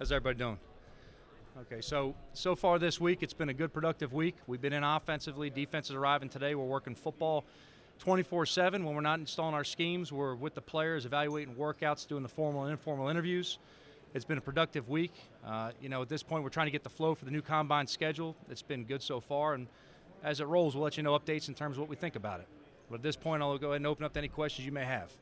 How's everybody doing? Okay, so so far this week it's been a good productive week. We've been in offensively, defense is arriving today. We're working football 24/7 when we're not installing our schemes. We're with the players, evaluating workouts, doing the formal and informal interviews. It's been a productive week. Uh, you know, at this point, we're trying to get the flow for the new combine schedule. It's been good so far, and as it rolls, we'll let you know updates in terms of what we think about it. But at this point, I'll go ahead and open up to any questions you may have.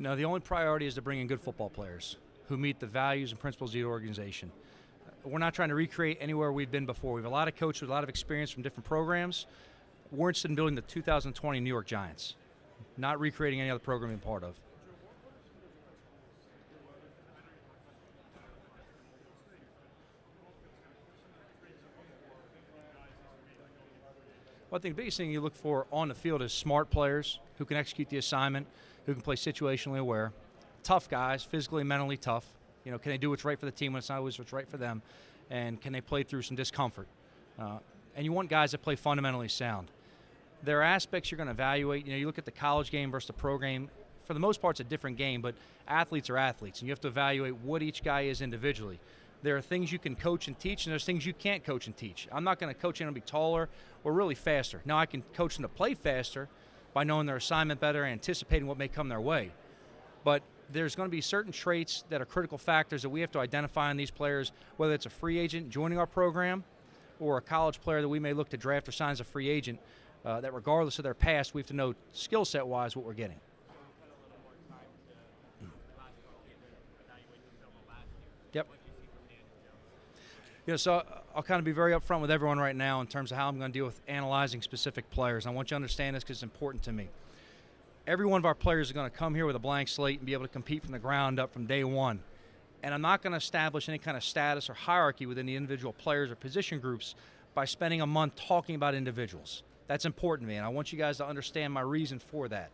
No, the only priority is to bring in good football players who meet the values and principles of the organization. We're not trying to recreate anywhere we've been before. We have a lot of coaches with a lot of experience from different programs. We're interested in building the 2020 New York Giants, not recreating any other program we're part of. Well, I think the biggest thing you look for on the field is smart players who can execute the assignment, who can play situationally aware, tough guys, physically and mentally tough. You know, can they do what's right for the team when it's not always what's right for them, and can they play through some discomfort? Uh, and you want guys that play fundamentally sound. There are aspects you're going to evaluate. You know, you look at the college game versus the pro game. For the most part, it's a different game, but athletes are athletes, and you have to evaluate what each guy is individually. There are things you can coach and teach, and there's things you can't coach and teach. I'm not going to coach anyone to be taller or really faster. Now, I can coach them to play faster, by knowing their assignment better and anticipating what may come their way. But there's going to be certain traits that are critical factors that we have to identify in these players, whether it's a free agent joining our program or a college player that we may look to draft or sign as a free agent, uh, that regardless of their past, we have to know skill set wise what we're getting. You know, so uh, I'll kind of be very upfront with everyone right now in terms of how I'm going to deal with analyzing specific players. I want you to understand this because it's important to me. Every one of our players is going to come here with a blank slate and be able to compete from the ground up from day one. And I'm not going to establish any kind of status or hierarchy within the individual players or position groups by spending a month talking about individuals. That's important to me, and I want you guys to understand my reason for that.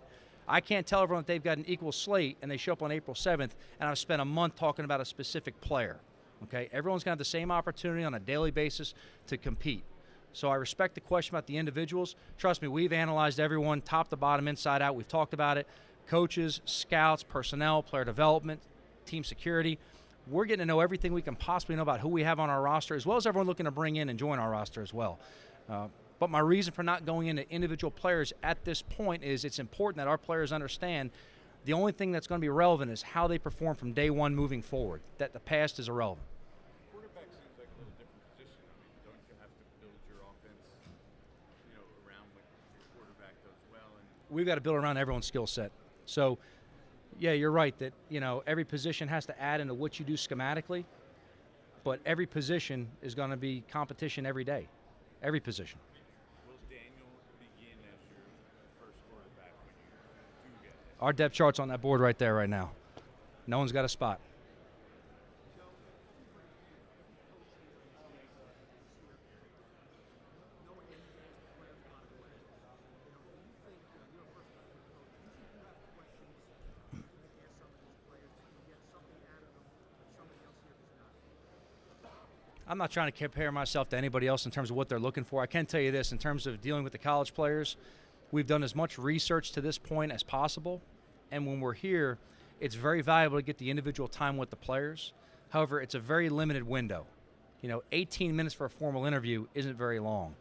I can't tell everyone that they've got an equal slate and they show up on April 7th and I've spent a month talking about a specific player. Okay, everyone's to have the same opportunity on a daily basis to compete. So I respect the question about the individuals. Trust me, we've analyzed everyone top to bottom, inside out. We've talked about it. Coaches, scouts, personnel, player development, team security. We're getting to know everything we can possibly know about who we have on our roster, as well as everyone looking to bring in and join our roster as well. Uh, but my reason for not going into individual players at this point is it's important that our players understand the only thing that's going to be relevant is how they perform from day one moving forward. That the past is irrelevant. Quarterback seems like a little different position. I mean, don't you have to build your offense, you know, around what your quarterback does well? And We've got to build around everyone's skill set. So, yeah, you're right that you know every position has to add into what you do schematically, but every position is going to be competition every day, every position. Our depth chart's on that board right there right now. No one's got a spot. I'm not trying to compare myself to anybody else in terms of what they're looking for. I can tell you this in terms of dealing with the college players, We've done as much research to this point as possible, and when we're here, it's very valuable to get the individual time with the players. However, it's a very limited window. You know, 18 minutes for a formal interview isn't very long.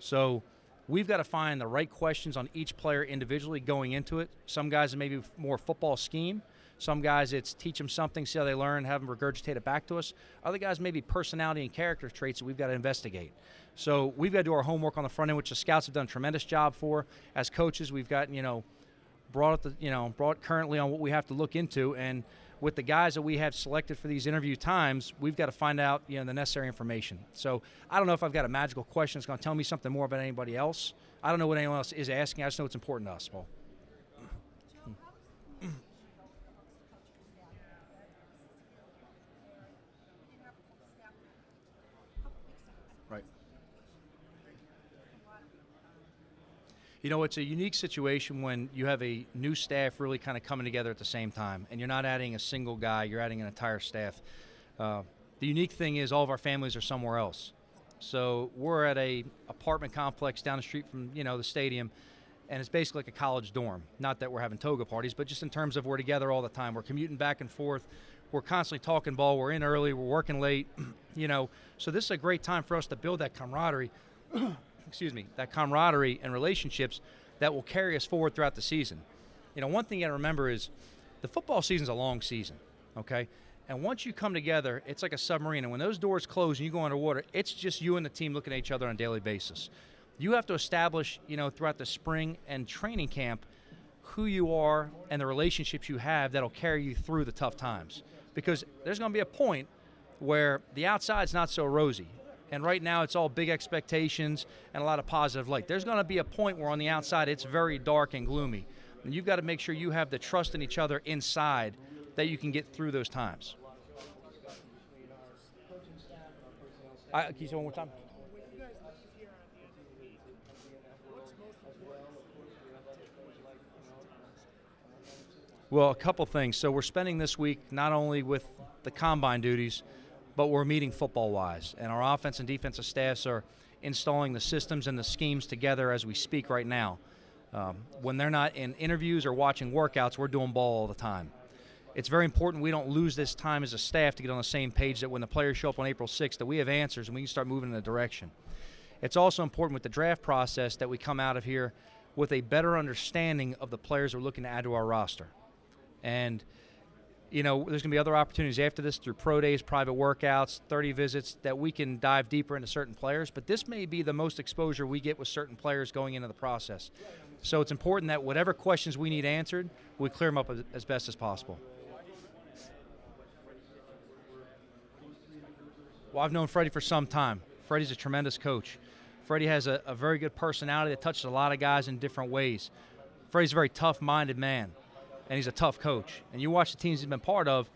So we've got to find the right questions on each player individually going into it. Some guys are maybe more football scheme. Some guys, it's teach them something, see how they learn, have them regurgitate it back to us. Other guys, maybe personality and character traits that we've got to investigate. So we've got to do our homework on the front end, which the scouts have done a tremendous job for. As coaches, we've got you know brought up the you know brought currently on what we have to look into, and with the guys that we have selected for these interview times, we've got to find out you know the necessary information. So I don't know if I've got a magical question that's going to tell me something more about anybody else. I don't know what anyone else is asking. I just know it's important to us, Paul. You know, it's a unique situation when you have a new staff really kind of coming together at the same time, and you're not adding a single guy, you're adding an entire staff. Uh, The unique thing is all of our families are somewhere else. So we're at a apartment complex down the street from you know the stadium, and it's basically like a college dorm. Not that we're having toga parties, but just in terms of we're together all the time. We're commuting back and forth. We're constantly talking ball. We're in early. We're working late. you know, so this is a great time for us to build that camaraderie. excuse me, that camaraderie and relationships that will carry us forward throughout the season. You know, one thing you got to remember is the football season's a long season. Okay, and once you come together, it's like a submarine. And when those doors close and you go underwater, it's just you and the team looking at each other on a daily basis. You have to establish, you know, throughout the spring and training camp who you are and the relationships you have that'll carry you through the tough times. Because there's going to be a point where the outside's not so rosy. And right now it's all big expectations and a lot of positive light. There's going to be a point where on the outside it's very dark and gloomy. And you've got to make sure you have the trust in each other inside that you can get through those times. I, can you say one more time? Well, a couple things. So we're spending this week not only with the combine duties, but we're meeting football wise. And our offense and defensive staffs are installing the systems and the schemes together as we speak right now. Um, when they're not in interviews or watching workouts, we're doing ball all the time. It's very important we don't lose this time as a staff to get on the same page that when the players show up on April 6th that we have answers and we can start moving in the direction. It's also important with the draft process that we come out of here with a better understanding of the players we're looking to add to our roster. And you know, there's going to be other opportunities after this through pro days, private workouts, 30 visits that we can dive deeper into certain players. But this may be the most exposure we get with certain players going into the process. So it's important that whatever questions we need answered, we clear them up as best as possible. Well, I've known Freddie for some time. Freddie's a tremendous coach. Freddie has a, a very good personality that touches a lot of guys in different ways. Freddie's a very tough minded man and he's a tough coach. And you watch the teams he's been part of,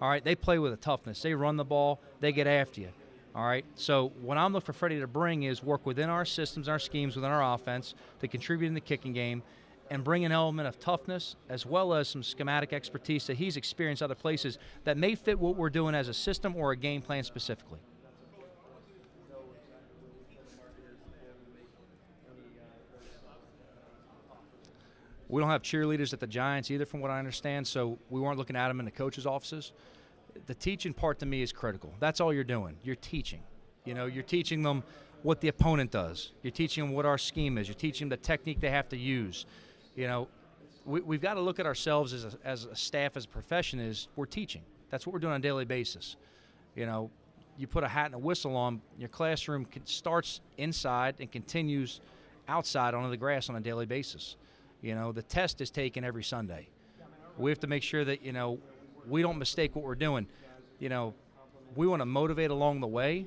all right, they play with a toughness. They run the ball, they get after you. All right. So what I'm looking for Freddie to bring is work within our systems, our schemes, within our offense to contribute in the kicking game and bring an element of toughness as well as some schematic expertise that he's experienced other places that may fit what we're doing as a system or a game plan specifically. We don't have cheerleaders at the Giants either, from what I understand. So we weren't looking at them in the coaches' offices. The teaching part to me is critical. That's all you're doing. You're teaching. You know, you're teaching them what the opponent does. You're teaching them what our scheme is. You're teaching them the technique they have to use. You know, we, have got to look at ourselves as a, as a staff, as a profession, is we're teaching. That's what we're doing on a daily basis. You know, you put a hat and a whistle on, your classroom starts inside and continues outside onto the grass on a daily basis. You know, the test is taken every Sunday. We have to make sure that, you know, we don't mistake what we're doing. You know, we want to motivate along the way,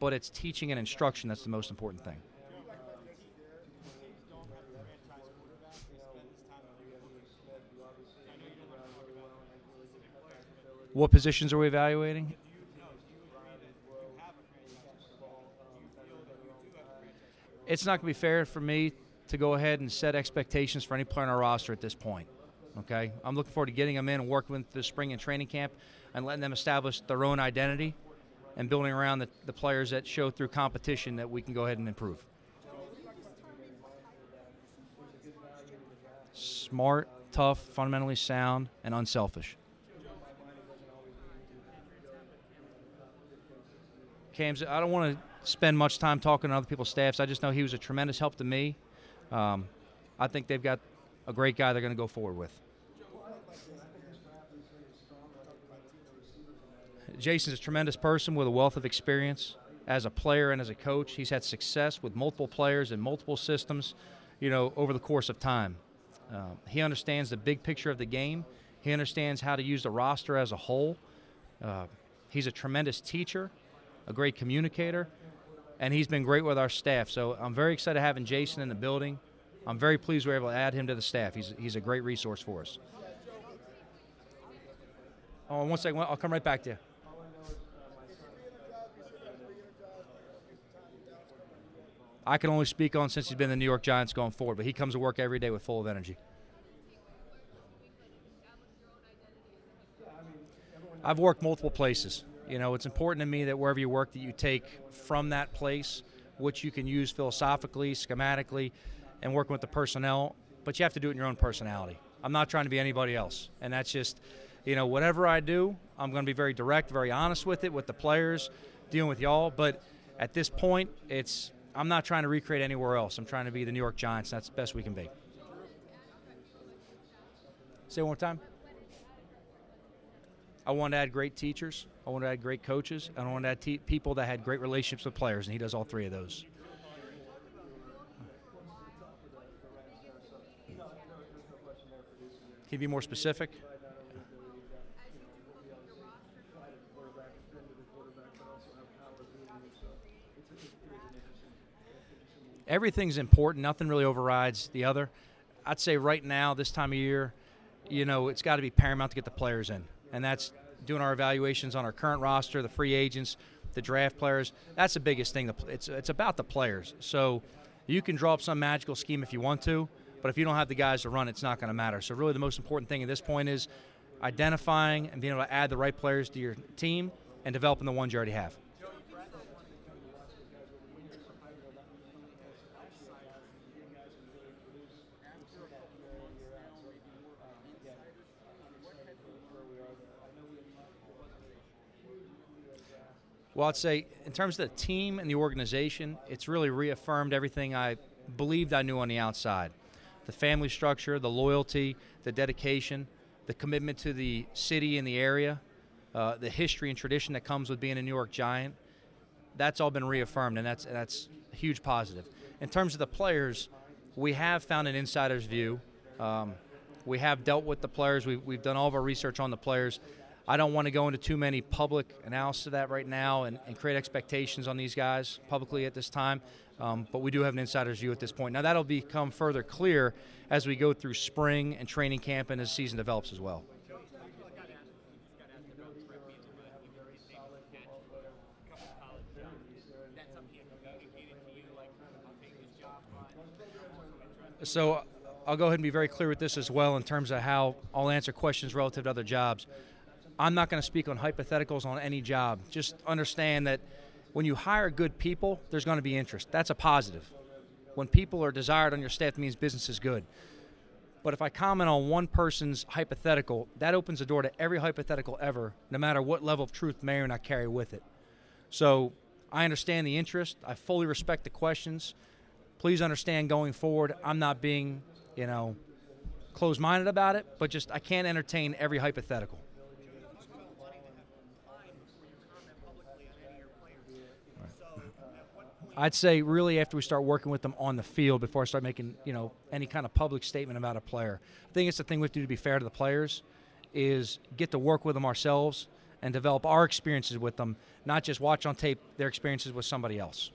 but it's teaching and instruction that's the most important thing. What positions are we evaluating? It's not going to be fair for me to go ahead and set expectations for any player on our roster at this point. Okay, I'm looking forward to getting them in and working with the spring and training camp and letting them establish their own identity and building around the, the players that show through competition that we can go ahead and improve. Smart, tough, fundamentally sound, and unselfish. Cams, I don't want to spend much time talking to other people's staffs. I just know he was a tremendous help to me um, I think they've got a great guy they're going to go forward with. Jason's a tremendous person with a wealth of experience as a player and as a coach. He's had success with multiple players and multiple systems, you know, over the course of time. Uh, he understands the big picture of the game. He understands how to use the roster as a whole. Uh, he's a tremendous teacher, a great communicator, and he's been great with our staff. So I'm very excited having Jason in the building. I'm very pleased we are able to add him to the staff. He's, he's a great resource for us. Oh, one second. I'll come right back to you. I can only speak on since he's been the New York Giants going forward, but he comes to work every day with full of energy. I've worked multiple places. You know, it's important to me that wherever you work, that you take from that place what you can use philosophically, schematically, and working with the personnel. But you have to do it in your own personality. I'm not trying to be anybody else, and that's just, you know, whatever I do, I'm going to be very direct, very honest with it, with the players, dealing with y'all. But at this point, it's I'm not trying to recreate anywhere else. I'm trying to be the New York Giants. That's the best we can be. Say one more time. I want to add great teachers. I want to add great coaches. I want to add te- people that had great relationships with players, and he does all three of those. Can you be more specific? Everything's important. Nothing really overrides the other. I'd say right now, this time of year, you know, it's got to be paramount to get the players in, and that's doing our evaluations on our current roster, the free agents, the draft players. That's the biggest thing. It's it's about the players. So you can draw up some magical scheme if you want to, but if you don't have the guys to run, it's not going to matter. So really, the most important thing at this point is identifying and being able to add the right players to your team and developing the ones you already have. Well, I'd say in terms of the team and the organization, it's really reaffirmed everything I believed I knew on the outside. The family structure, the loyalty, the dedication, the commitment to the city and the area, uh, the history and tradition that comes with being a New York Giant. That's all been reaffirmed, and that's that's a huge positive. In terms of the players, we have found an insider's view. Um, we have dealt with the players. We've, we've done all of our research on the players. I don't want to go into too many public analysis of that right now and, and create expectations on these guys publicly at this time. Um, but we do have an insider's view at this point. Now that'll become further clear as we go through spring and training camp and as season develops as well. So I'll go ahead and be very clear with this as well in terms of how I'll answer questions relative to other jobs. I'm not going to speak on hypotheticals on any job. Just understand that when you hire good people, there's going to be interest. That's a positive. When people are desired on your staff, means business is good. But if I comment on one person's hypothetical, that opens the door to every hypothetical ever, no matter what level of truth may or not carry with it. So I understand the interest. I fully respect the questions. Please understand going forward, I'm not being, you know, closed minded about it, but just I can't entertain every hypothetical. I'd say really after we start working with them on the field before I start making you know any kind of public statement about a player. I think it's the thing we have to do to be fair to the players is get to work with them ourselves and develop our experiences with them, not just watch on tape their experiences with somebody else.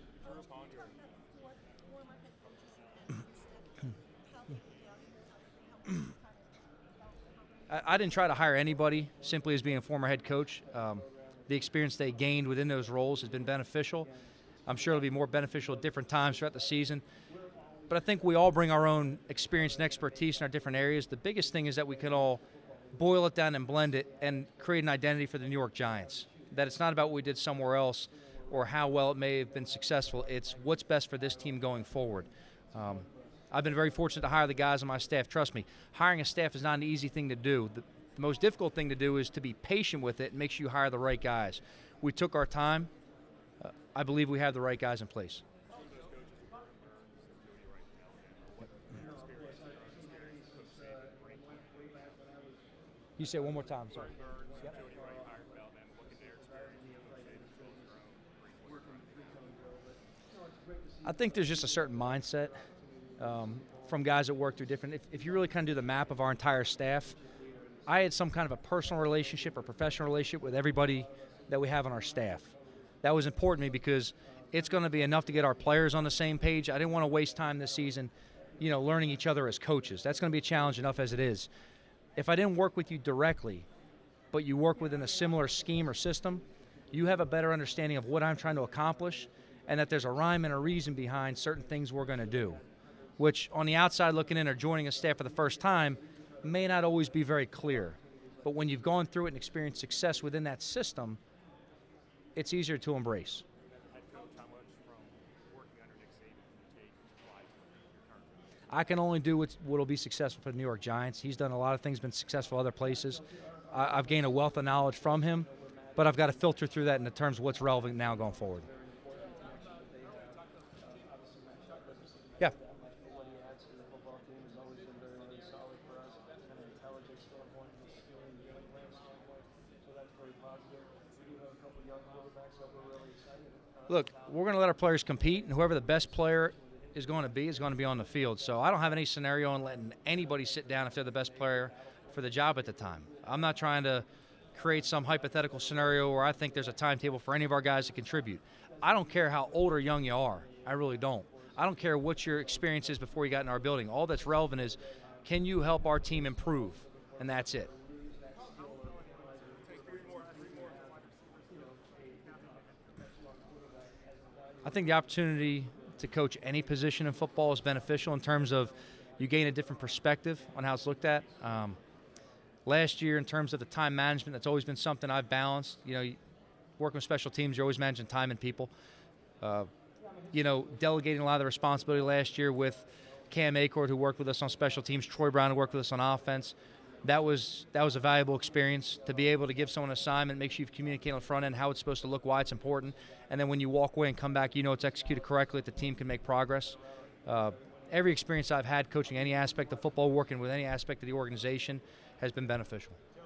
I, didn't try to hire anybody simply as being a former head coach. Um, the experience they gained within those roles has been beneficial. I'm sure it'll be more beneficial at different times throughout the season. But I think we all bring our own experience and expertise in our different areas. The biggest thing is that we can all boil it down and blend it and create an identity for the New York Giants. That it's not about what we did somewhere else or how well it may have been successful. It's what's best for this team going forward. Um, I've been very fortunate to hire the guys on my staff. Trust me, hiring a staff is not an easy thing to do. The, the most difficult thing to do is to be patient with it and make sure you hire the right guys. We took our time. I believe we have the right guys in place. You say one more time, sorry. Yep. I think there's just a certain mindset um, from guys that work through different. If, if you really kind of do the map of our entire staff, I had some kind of a personal relationship or professional relationship with everybody that we have on our staff that was important to me because it's going to be enough to get our players on the same page. I didn't want to waste time this season, you know, learning each other as coaches. That's going to be a challenge enough as it is. If I didn't work with you directly, but you work within a similar scheme or system, you have a better understanding of what I'm trying to accomplish and that there's a rhyme and a reason behind certain things we're going to do, which on the outside looking in or joining a staff for the first time may not always be very clear. But when you've gone through it and experienced success within that system – it's easier to embrace. I can only do what'll be successful for the New York Giants. He's done a lot of things, been successful other places. I, I've gained a wealth of knowledge from him, but I've got to filter through that in the terms of what's relevant now going forward. Yeah. what he adds to the football team has always been very, very solid for us from an intelligence standpoint, from a skill and game plan standpoint. So that's very positive. We do have a couple young quarterbacks that we're really excited. Uh, Look, we're going to let our players compete, and whoever the best player is going to be is going to be on the field. So I don't have any scenario on letting anybody sit down if they're the best player for the job at the time. I'm not trying to create some hypothetical scenario where I think there's a timetable for any of our guys to contribute. I don't care how old or young you are. I really don't. I don't care what your experience is before you got in our building. All that's relevant is can you help our team improve? And that's it. I think the opportunity to coach any position in football is beneficial in terms of you gain a different perspective on how it's looked at. Um, last year, in terms of the time management, that's always been something I've balanced. You know, working with special teams, you're always managing time and people. Uh, you know, delegating a lot of the responsibility last year with Cam Achord, who worked with us on special teams, Troy Brown, who worked with us on offense. That was that was a valuable experience to be able to give someone an assignment, make sure you've communicated on the front end how it's supposed to look, why it's important, and then when you walk away and come back, you know it's executed correctly, the team can make progress. Uh, every experience I've had coaching any aspect of football, working with any aspect of the organization, has been beneficial. You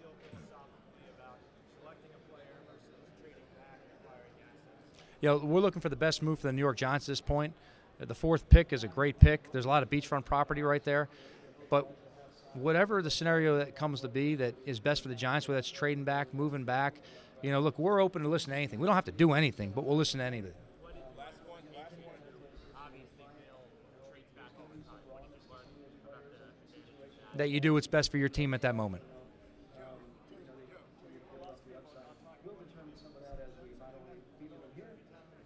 feel about selecting a player versus trading back and acquiring assets? You know, we're looking for the best move for the New York Giants at this point. The fourth pick is a great pick. There's a lot of beachfront property right there. But whatever the scenario that comes to be that is best for the Giants, whether that's trading back, moving back, you know, look, we're open to listen to anything. We don't have to do anything, but we'll listen to anything. That you do what's best for your team at that moment. We'll determine some of that as we not only feed them here,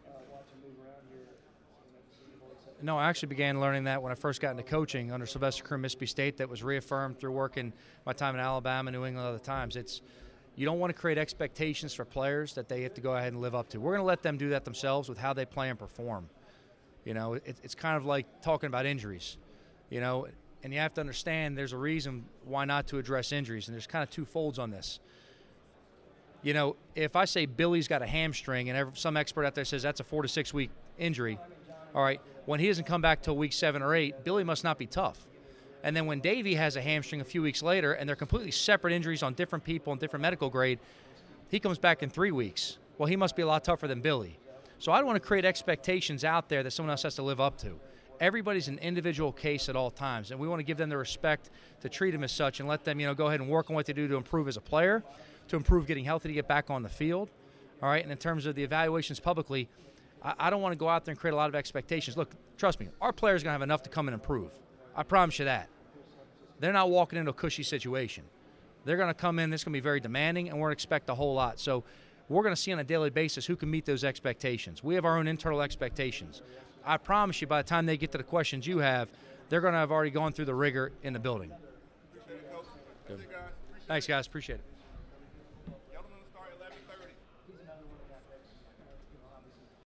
uh, watch them move around here. You know, see the voice of- No, I actually began learning that when I first got into coaching under Sylvester Croom, Mississippi State. That was reaffirmed through working my time in Alabama, New England, other times. It's you don't want to create expectations for players that they have to go ahead and live up to. We're going to let them do that themselves with how they play and perform. You know, it, it's kind of like talking about injuries. You know, and you have to understand there's a reason why not to address injuries, and there's kind of two folds on this. You know, if I say Billy's got a hamstring, and some expert out there says that's a four to six week injury, all right, when he doesn't come back till week seven or eight, Billy must not be tough. And then when Davey has a hamstring a few weeks later, and they're completely separate injuries on different people and different medical grade, he comes back in three weeks. Well, he must be a lot tougher than Billy. So I don't want to create expectations out there that someone else has to live up to. Everybody's an individual case at all times, and we want to give them the respect to treat them as such and let them, you know, go ahead and work on what they do to improve as a player, to improve getting healthy to get back on the field. All right, and in terms of the evaluations publicly, I, I don't want to go out there and create a lot of expectations. Look, trust me, our players are going to have enough to come and improve. I promise you that. They're not walking into a cushy situation. They're going to come in, this is going to be very demanding, and we're going to expect a whole lot. So we're going to see on a daily basis who can meet those expectations. We have our own internal expectations. I promise you, by the time they get to the questions you have, they're going to have already gone through the rigor in the building. Thanks, guys. Appreciate it.